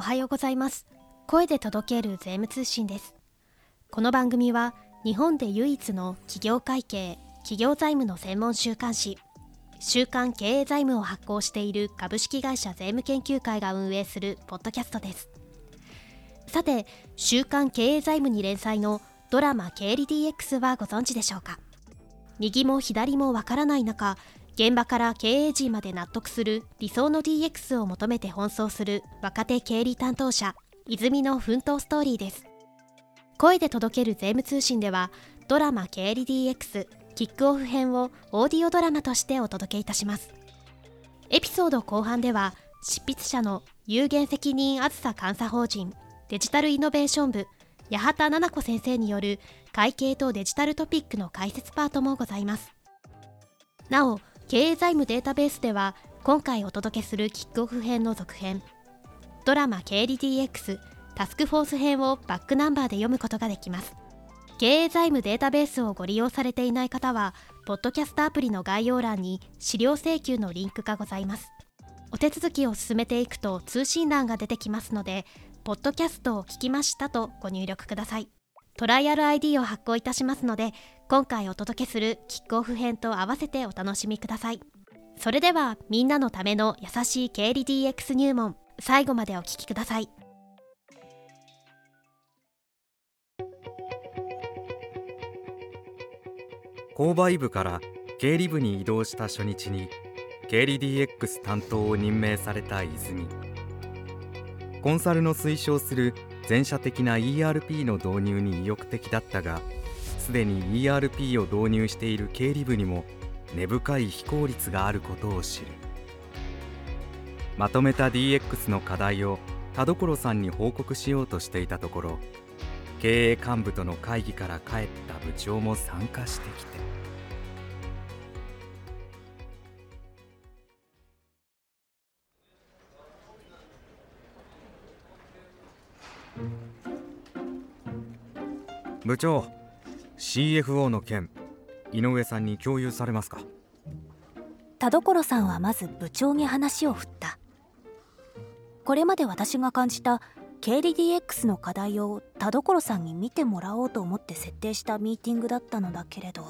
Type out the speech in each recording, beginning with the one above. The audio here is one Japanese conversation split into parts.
おはようございます。声で届ける税務通信です。この番組は日本で唯一の企業会計企業財務の専門週刊誌週刊経営財務を発行している株式会社税務研究会が運営するポッドキャストです。さて週刊経営財務に連載のドラマ経理 DX はご存知でしょうか？右も左もわからない中現場から経営陣まで納得する理想の DX を求めて奔走する若手経理担当者泉の奮闘ストーリーです。声で届ける税務通信ではドラマ経理 DX キックオフ編をオーディオドラマとしてお届けいたします。エピソード後半では執筆者の有限責任あずさ監査法人デジタルイノベーション部八幡奈々子先生による会計とデジタルトピックの解説パートもございます。なお経営財務データベースでは今回お届けするキックオフ編の続編ドラマ経理 DX タスクフォース編をバックナンバーで読むことができます。経営財務データベースをご利用されていない方はポッドキャストアプリの概要欄に資料請求のリンクがございます。お手続きを進めていくと通信欄が出てきますのでポッドキャストを聞きましたとご入力ください。トライアル ID を発行いたしますので今回お届けするキックオフ編と合わせてお楽しみください。それではみんなのための優しい経理 DX 入門最後までお聞きください。購買部から経理部に移動した初日に経理 DX 担当を任命された泉。コンサルの推奨する全社的な ERP の導入に意欲的だったがすでに ERP を導入している経理部にも根深い非効率があることを知る。まとめた DX の課題を田所さんに報告しようとしていたところ経営幹部との会議から帰った部長も参加してきて。部長 CFO の件井上さんに共有されますか？田所さんはまず部長に話を振った。これまで私が感じた経理 DX の課題を田所さんに見てもらおうと思って設定したミーティングだったのだけれど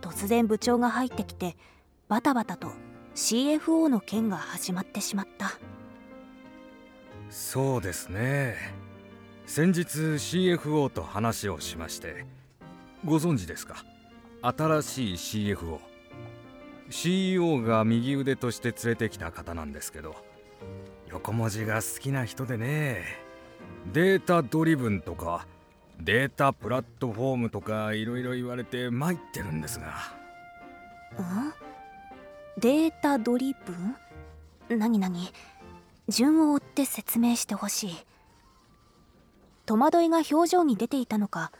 突然部長が入ってきてバタバタと CFO の件が始まってしまった。そうですね先日 CFO と話をしましてご存知ですか？新しい CFO CEO が右腕として連れてきた方なんですけど横文字が好きな人でね。データドリブンとかデータプラットフォームとかいろいろ言われて参ってるんですが。んデータドリブン？何何？順を追って説明してほしい。戸惑いが表情に出ていたのか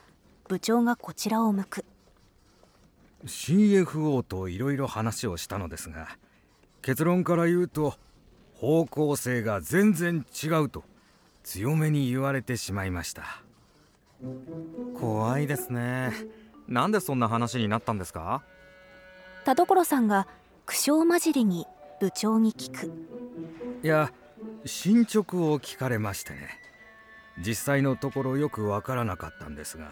部長がこちらを向く。CFO といろいろ話をしたのですが結論から言うと方向性が全然違うと強めに言われてしまいました。怖いですね。なんでそんな話になったんですか？田所さんが苦笑交じりに部長に聞く。いや進捗を聞かれましてね実際のところよくわからなかったんですが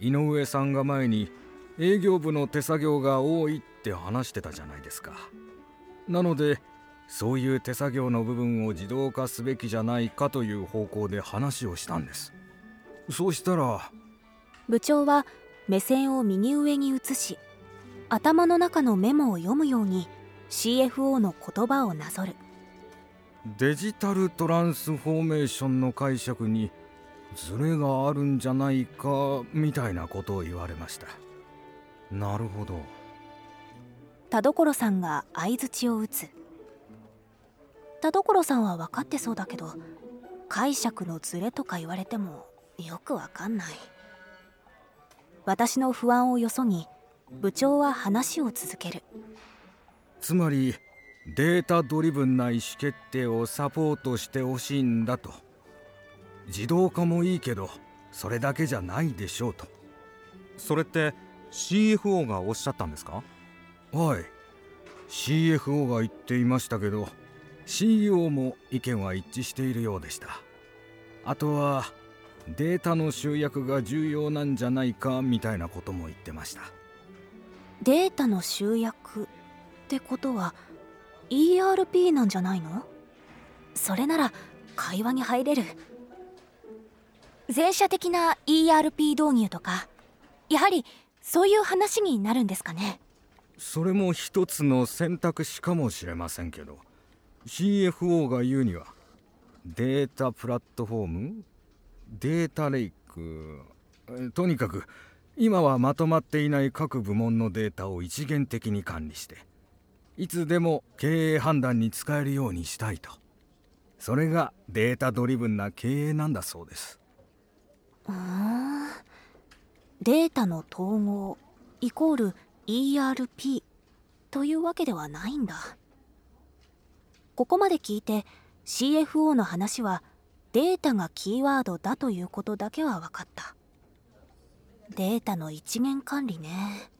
井上さんが前に営業部の手作業が多いって話してたじゃないですか。なのでそういう手作業の部分を自動化すべきじゃないかという方向で話をしたんです。そうしたら部長は目線を右上に移し頭の中のメモを読むように CFO の言葉をなぞる。デジタルトランスフォーメーションの解釈にズレがあるんじゃないかみたいなことを言われました。なるほど。田所さんが相づちを打つ。田所さんは分かってそうだけど解釈のズレとか言われてもよくわかんない。私の不安をよそに部長は話を続ける。つまりデータドリブンな意思決定をサポートしてほしいんだと。自動化もいいけどそれだけじゃないでしょうと。それって CFO がおっしゃったんですか？はい。CFO が言っていましたけど CEO も意見は一致しているようでした。あとはデータの集約が重要なんじゃないかみたいなことも言ってました。データの集約ってことは ERP なんじゃないの？それなら会話に入れる。全社的な ERP 導入とかやはりそういう話になるんですかね？それも一つの選択肢かもしれませんけど CFO が言うにはデータプラットフォームデータレイクとにかく今はまとまっていない各部門のデータを一元的に管理していつでも経営判断に使えるようにしたいと。それがデータドリブンな経営なんだそうです。うんデータの統合イコール ERP というわけではないんだ。ここまで聞いて CFO の話はデータがキーワードだということだけは分かった。データの一元管理ね。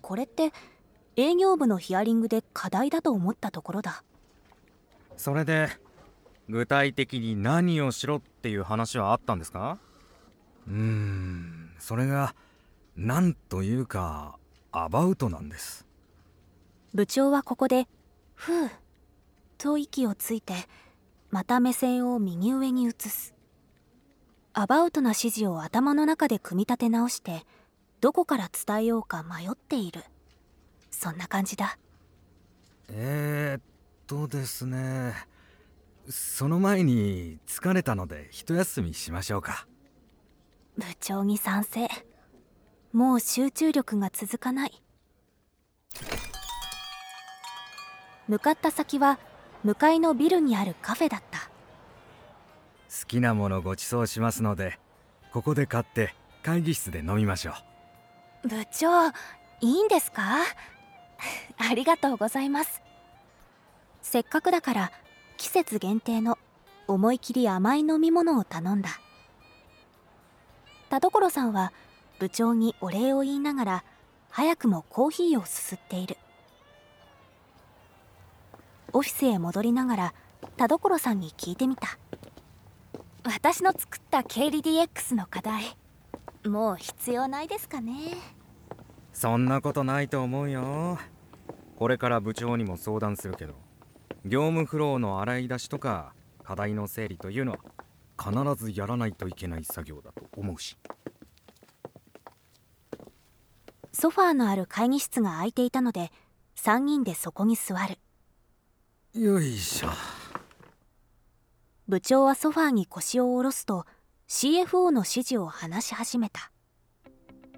これって営業部のヒアリングで課題だと思ったところだ。それで具体的に何をしろっていう話はあったんですか？うーんそれが何というかアバウトなんです。部長はここで「ふう」と息をついてまた目線を右上に移す。アバウトな指示を頭の中で組み立て直してどこから伝えようか迷っているそんな感じだ。えー、っとですね。その前に疲れたので一休みしましょうか。部長に賛成。もう集中力が続かない。向かった先は向かいのビルにあるカフェだった。好きなものご馳走しますのでここで買って会議室で飲みましょう。部長いいんですか？ありがとうございます。せっかくだから季節限定の思い切り甘い飲み物を頼んだ。田所さんは部長にお礼を言いながら早くもコーヒーをすすっている。オフィスへ戻りながら田所さんに聞いてみた。私の作った KDDX の課題もう必要ないですかね。そんなことないと思うよ。これから部長にも相談するけど業務フローの洗い出しとか課題の整理というのは必ずやらないといけない作業だと思うし。ソファーのある会議室が空いていたので3人でそこに座る。よいしょ。部長はソファーに腰を下ろすと CFO の指示を話し始めた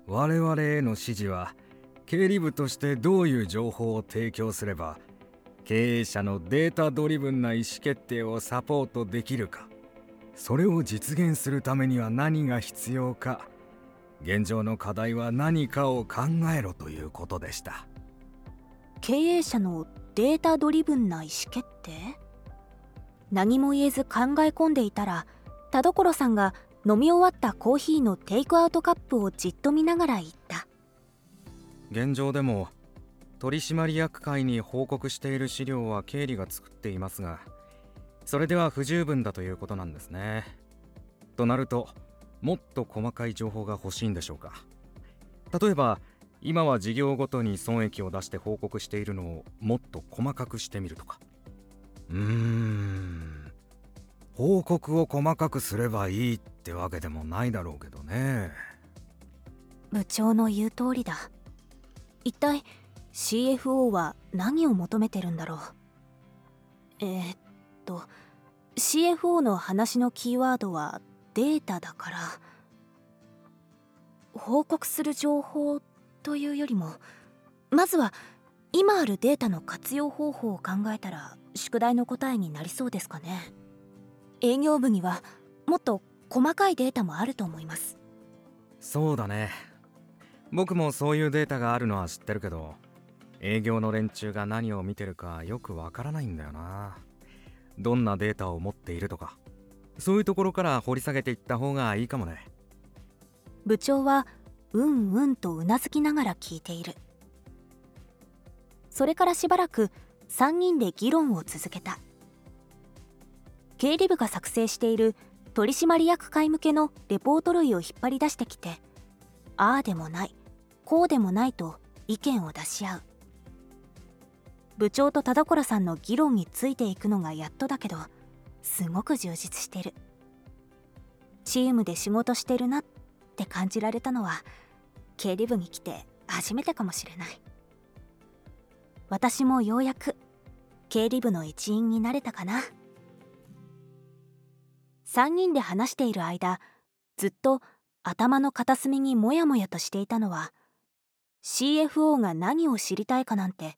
我々への指示は経理部としてどういう情報を提供すれば経営者のデータドリブンな意思決定をサポートできるかそれを実現するためには何が必要か現状の課題は何かを考えろということでした。経営者のデータドリブンな意思決定？何も言えず考え込んでいたら田所さんが飲み終わったコーヒーのテイクアウトカップをじっと見ながら言った。現状でも取締役会に報告している資料は経理が作っていますがそれでは不十分だということなんですね。となるともっと細かい情報が欲しいんでしょうか。例えば今は事業ごとに損益を出して報告しているのをもっと細かくしてみるとか。うーん。報告を細かくすればいいってわけでもないだろうけどね。部長の言う通りだ。一体 CFO は何を求めてるんだろう？えー、っと CFO の話のキーワードはデータだから報告する情報というよりもまずは今あるデータの活用方法を考えたら宿題の答えになりそうですかね？営業部にはもっと細かいデータもあると思います。そうだね。僕もそういうデータがあるのは知ってるけど営業の連中が何を見てるかよくわからないんだよな。どんなデータを持っているとかそういうところから掘り下げていった方がいいかもね。部長はうんうんとうなずきながら聞いている。それからしばらく3人で議論を続けた。経理部が作成している取締役会向けのレポート類を引っ張り出してきてああでもないこうでもないと意見を出し合う。部長と田所さんの議論についていくのがやっとだけどすごく充実してる。チームで仕事してるなって感じられたのは経理部に来て初めてかもしれない。私もようやく経理部の一員になれたかな。3人で話している間ずっと頭の片隅にモヤモヤとしていたのは CFO が何を知りたいかなんて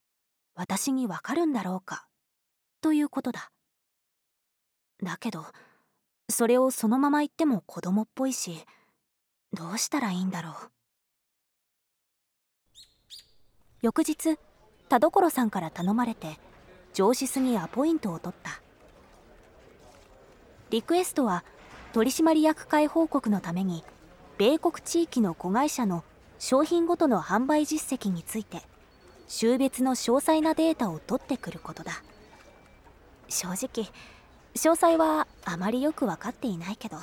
私にわかるんだろうかということだ。だけどそれをそのまま言っても子供っぽいしどうしたらいいんだろう。翌日田所さんから頼まれて上司にアポイントを取った。リクエストは取締役会報告のために米国地域の子会社の商品ごとの販売実績について週別の詳細なデータを取ってくることだ。正直詳細はあまりよく分かっていないけど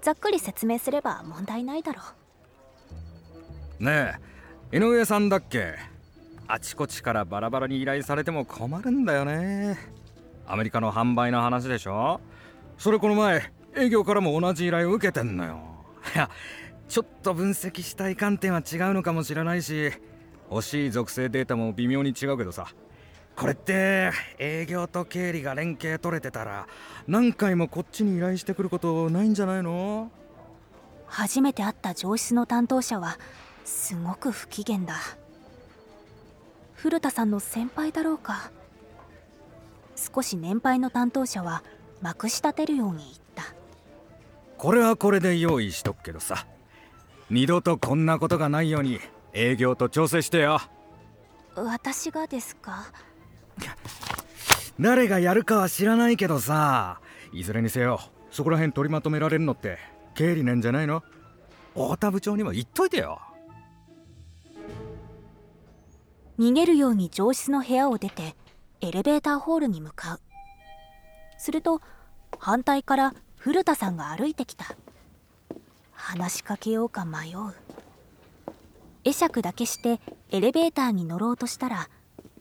ざっくり説明すれば問題ないだろう。ねえ井上さんだっけ？あちこちからバラバラに依頼されても困るんだよね。アメリカの販売の話でしょ？それこの前営業からも同じ依頼を受けてんのよ。いやちょっと分析したい観点は違うのかもしれないし欲しい属性データも微妙に違うけどさ。これって営業と経理が連携取れてたら何回もこっちに依頼してくることないんじゃないの？初めて会った上司の担当者はすごく不機嫌だ。古田さんの先輩だろうか。少し年配の担当者はまくし立てるように言った。これはこれで用意しとくけどさ。二度とこんなことがないように営業と調整してよ。私がですか？誰がやるかは知らないけどさ。いずれにせよそこら辺取りまとめられるのって経理なんじゃないの？太田部長にも言っといてよ。逃げるように上質の部屋を出てエレベーターホールに向かうすると反対から古田さんが歩いてきた。話しかけようか迷う。会釈だけしてエレベーターに乗ろうとしたら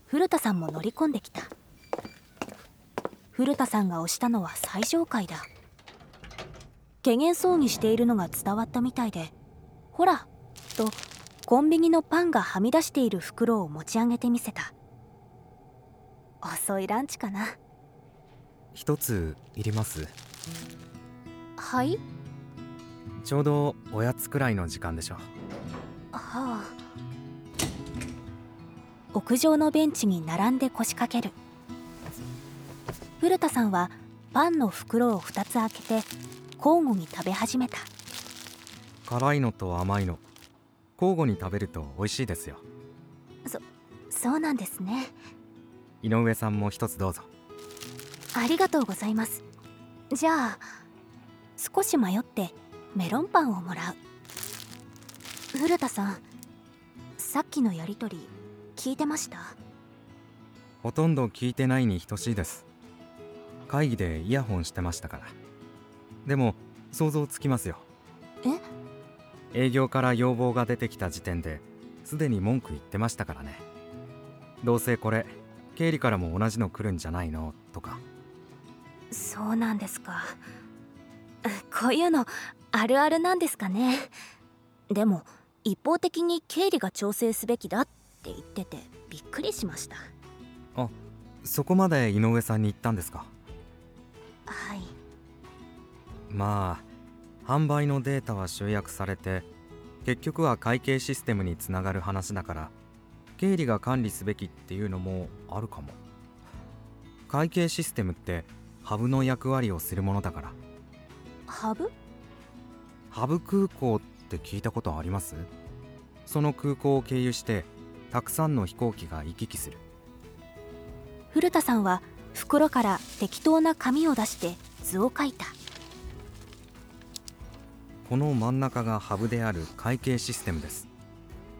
古田さんも乗り込んできた。古田さんが押したのは最上階だ。怪げそうにしているのが伝わったみたいで「ほら」とコンビニのパンがはみ出している袋を持ち上げてみせた。遅いランチかな。一ついります。はい？ちょうどおやつくらいの時間でしょはあ。屋上のベンチに並んで腰掛ける。古田さんはパンの袋を2つ開けて交互に食べ始めた。辛いのと甘いの。交互に食べると美味しいですよ。そそうなんですね。井上さんも一つどうぞありがとうございます。じゃあ少し迷ってメロンパンをもらう。古田さんさっきのやりとり聞いてました？ほとんど聞いてないに等しいです。会議でイヤホンしてましたから。でも想像つきますよ。え？営業から要望が出てきた時点ですでに文句言ってましたからね。どうせこれ経理からも同じの来るんじゃないの？とかそうなんですか。こういうのあるあるなんですかね。でも一方的に経理が調整すべきだって言っててびっくりしました。あそこまで井上さんに言ったんですか？はい。まあ販売のデータは集約されて結局は会計システムにつながる話だから経理が管理すべきっていうのもあるかも。会計システムってハブの役割をするものだから。ハブ？ハブ空港って聞いたことあります？その空港を経由してたくさんの飛行機が行き来する。古田さんは袋から適当な紙を出して図を書いた。この真ん中がハブである会計システムです。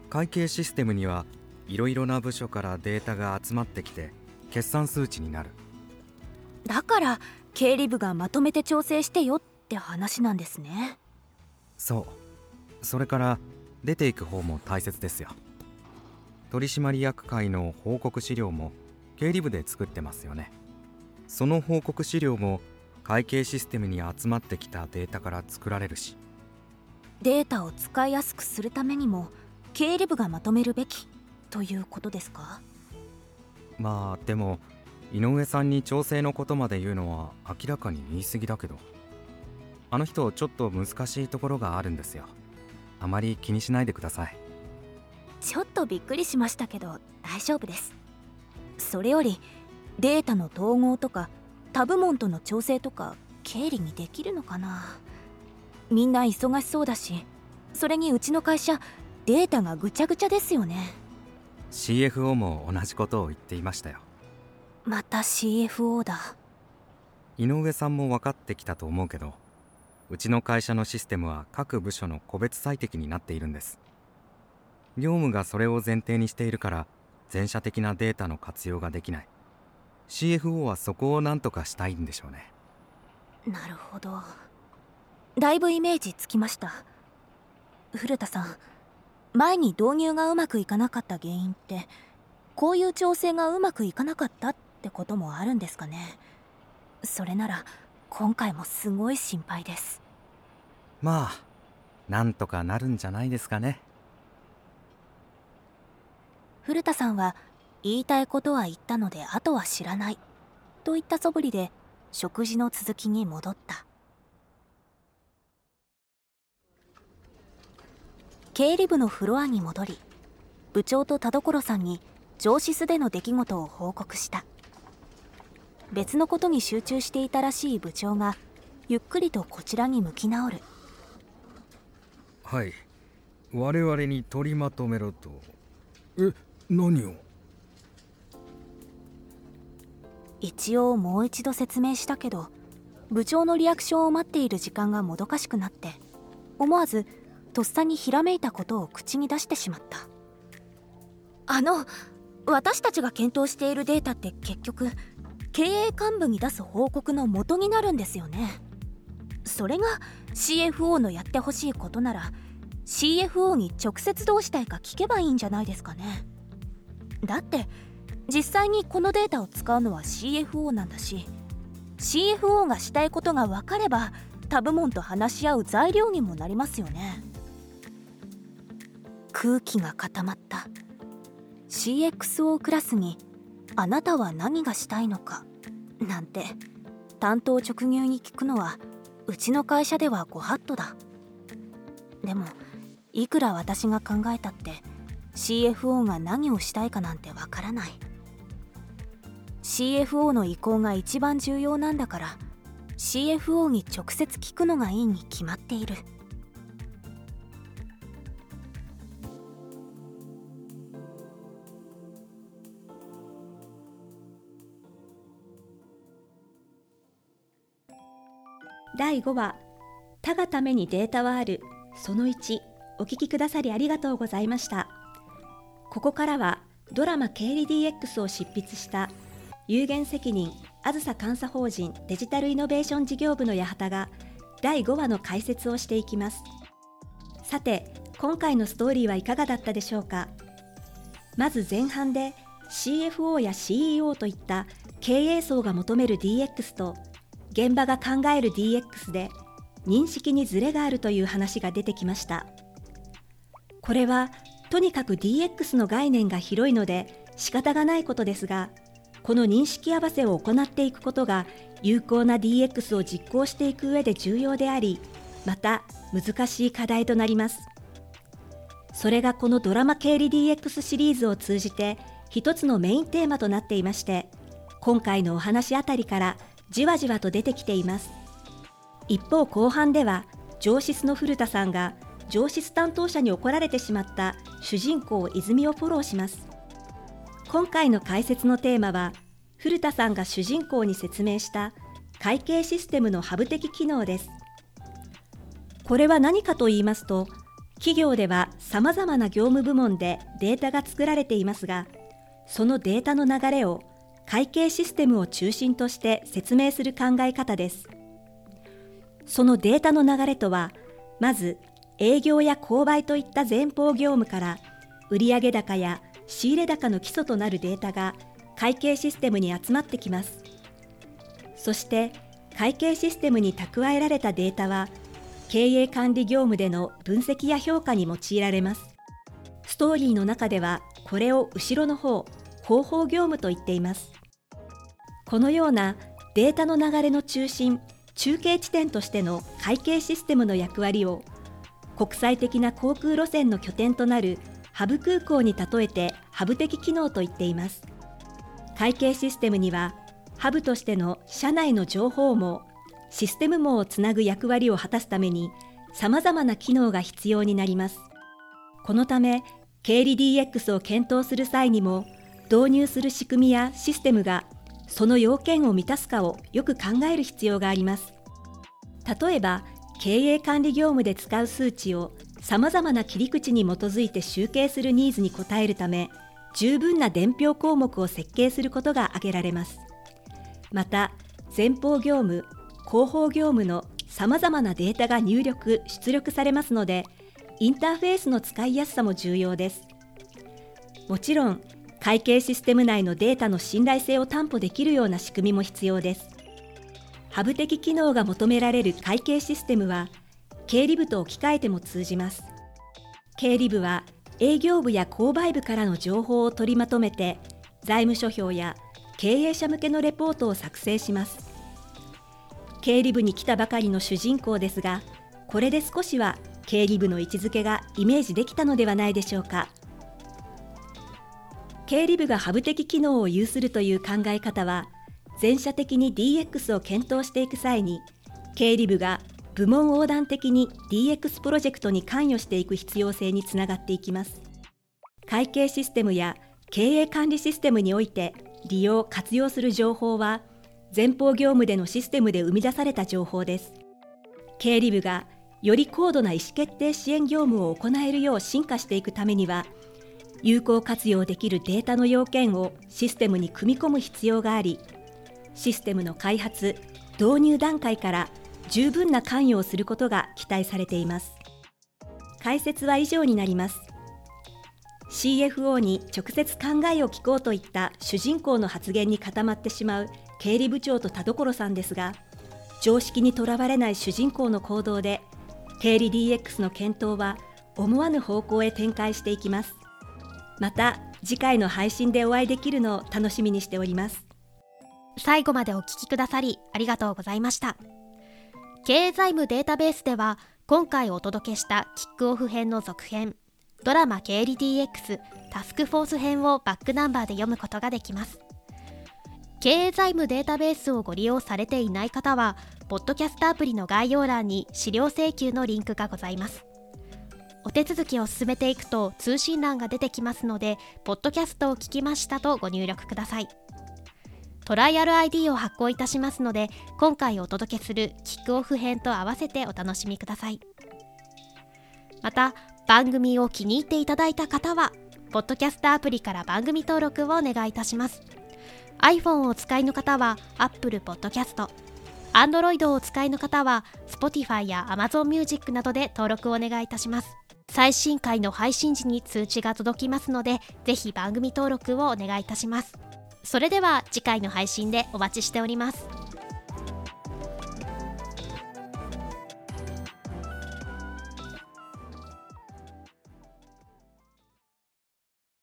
会計システムにはいろいろな部署からデータが集まってきて決算数値になるだから経理部がまとめて調整してよって話なんですね。そう。それから出ていく方も大切ですよ。取締役会の報告資料も経理部で作ってますよね。その報告資料も会計システムに集まってきたデータから作られるし。データを使いやすくするためにも経理部がまとめるべきということですか？まあでも井上さんに調整のことまで言うのは明らかに言い過ぎだけどあの人ちょっと難しいところがあるんですよ。あまり気にしないでください。ちょっとびっくりしましたけど大丈夫です。それよりデータの統合とかタブモンとの調整とか経理にできるのかな。みんな忙しそうだしそれにうちの会社データがぐちゃぐちゃですよね。CFO も同じことを言っていましたよまた CFO だ。井上さんも分かってきたと思うけどうちの会社のシステムは各部署の個別最適になっているんです。業務がそれを前提にしているから全社的なデータの活用ができない。CFO はそこを何とかしたいんでしょうね。なるほど。だいぶイメージつきました。古田さん前に導入がうまくいかなかった原因ってこういう調整がうまくいかなかったってこともあるんですかね。それなら今回もすごい心配です。まあなんとかなるんじゃないですかね。古田さんは言いたいことは言ったのであとは知らないといった素振りで食事の続きに戻った。経理部のフロアに戻り部長と田所さんに上司での出来事を報告した別のことに集中していたらしい部長がゆっくりとこちらに向き直る。はい。我々に取りまとめろと。え何を？一応もう一度説明したけど部長のリアクションを待っている時間がもどかしくなって思わずとっさにひらめいたことを口に出してしまった。あの私たちが検討しているデータって結局経営幹部に出す報告の元になるんですよね。それが CFO のやってほしいことなら CFO に直接どうしたいか聞けばいいんじゃないですかね。だって実際にこのデータを使うのは CFO なんだし CFO がしたいことが分かれば他部門と話し合う材料にもなりますよね。空気が固まった。CXO クラスに「あなたは何がしたいのか?」なんて担当直入に聞くのはうちの会社ではご法度だ。でもいくら私が考えたって CFO が何をしたいかなんてわからない。CFO の意向が一番重要なんだから CFO に直接聞くのがいいに決まっている。第5話「他がためにデータはある」その1お聞きくださりありがとうございました。ここからはドラマ経理 DX を執筆した有限責任あずさ監査法人デジタルイノベーション事業部の八幡が第5話の解説をしていきます。さて今回のストーリーはいかがだったでしょうか。まず前半で CFO や CEO といった経営層が求める DX と現場が考える DX で認識にズレがあるという話が出てきました。これはとにかく DX の概念が広いので仕方がないことですがこの認識合わせを行っていくことが有効な DX を実行していく上で重要でありまた難しい課題となります。それがこのドラマ経理 DX シリーズを通じて一つのメインテーマとなっていまして今回のお話あたりからじわじわと出てきています。一方後半では上司の古田さんが上司担当者に怒られてしまった主人公泉をフォローします。今回の解説のテーマは古田さんが主人公に説明した会計システムのハブ的機能です。これは何かと言いますと企業では様々な業務部門でデータが作られていますがそのデータの流れを会計システムを中心として説明する考え方です。そのデータの流れとは、まず営業や購買といった前方業務から売上高や仕入れ高の基礎となるデータが会計システムに集まってきます。そして会計システムに蓄えられたデータは経営管理業務での分析や評価に用いられます。ストーリーの中ではこれを後ろの方、広報業務と言っています。このようなデータの流れの中心、中継地点としての会計システムの役割を国際的な航空路線の拠点となるハブ空港に例えてハブ的機能と言っています。会計システムにはハブとしての社内の情報網システム網をつなぐ役割を果たすために様々な機能が必要になります。このため経理 DX を検討する際にも導入する仕組みやシステムがその要件を満たすかをよく考える必要があります。例えば経営管理業務で使う数値をさまざまな切り口に基づいて集計するニーズに応えるため十分な伝票項目を設計することが挙げられます。また前方業務後方業務のさまざまなデータが入力出力されますのでインターフェースの使いやすさも重要です。もちろん会計システム内のデータの信頼性を担保できるような仕組みも必要です。ハブ的機能が求められる会計システムは経理部と置き換えても通じます。経理部は営業部や購買部からの情報を取りまとめて財務諸表や経営者向けのレポートを作成します。経理部に来たばかりの主人公ですがこれで少しは経理部の位置づけがイメージできたのではないでしょうか。経理部がハブ的機能を有するという考え方は全社的に DX を検討していく際に経理部が部門横断的に DX プロジェクトに関与していく必要性につながっていきます。会計システムや経営管理システムにおいて利用活用する情報は前方業務でのシステムで生み出された情報です。経理部がより高度な意思決定支援業務を行えるよう進化していくためには有効活用できるデータの要件をシステムに組み込む必要がありシステムの開発導入段階から十分な関与をすることが期待されています。解説は以上になります。CFO に直接考えを聞こうといった主人公の発言に固まってしまう経理部長と田所さんですが常識にとらわれない主人公の行動で経理 DX の検討は思わぬ方向へ展開していきます。また次回の配信でお会いできるのを楽しみにしております。最後までお聞きくださりありがとうございました。経営財務データベースでは今回お届けしたキックオフ編の続編ドラマ経理 DX タスクフォース編をバックナンバーで読むことができます。経営財務データベースをご利用されていない方はポッドキャストアプリの概要欄に資料請求のリンクがございます。お手続きを進めていくと通信欄が出てきますのでポッドキャストを聞きましたとご入力ください。トライアル ID を発行いたしますので今回お届けするキックオフ編と合わせてお楽しみください。また番組を気に入っていただいた方はポッドキャストアプリから番組登録をお願いいたします。iPhone をお使いの方は Apple Podcast Android をお使いの方は Spotify や Amazon Music などで登録をお願いいたします。最新回の配信時に通知が届きますのでぜひ番組登録をお願いいたしますそれでは次回の配信でお待ちしております。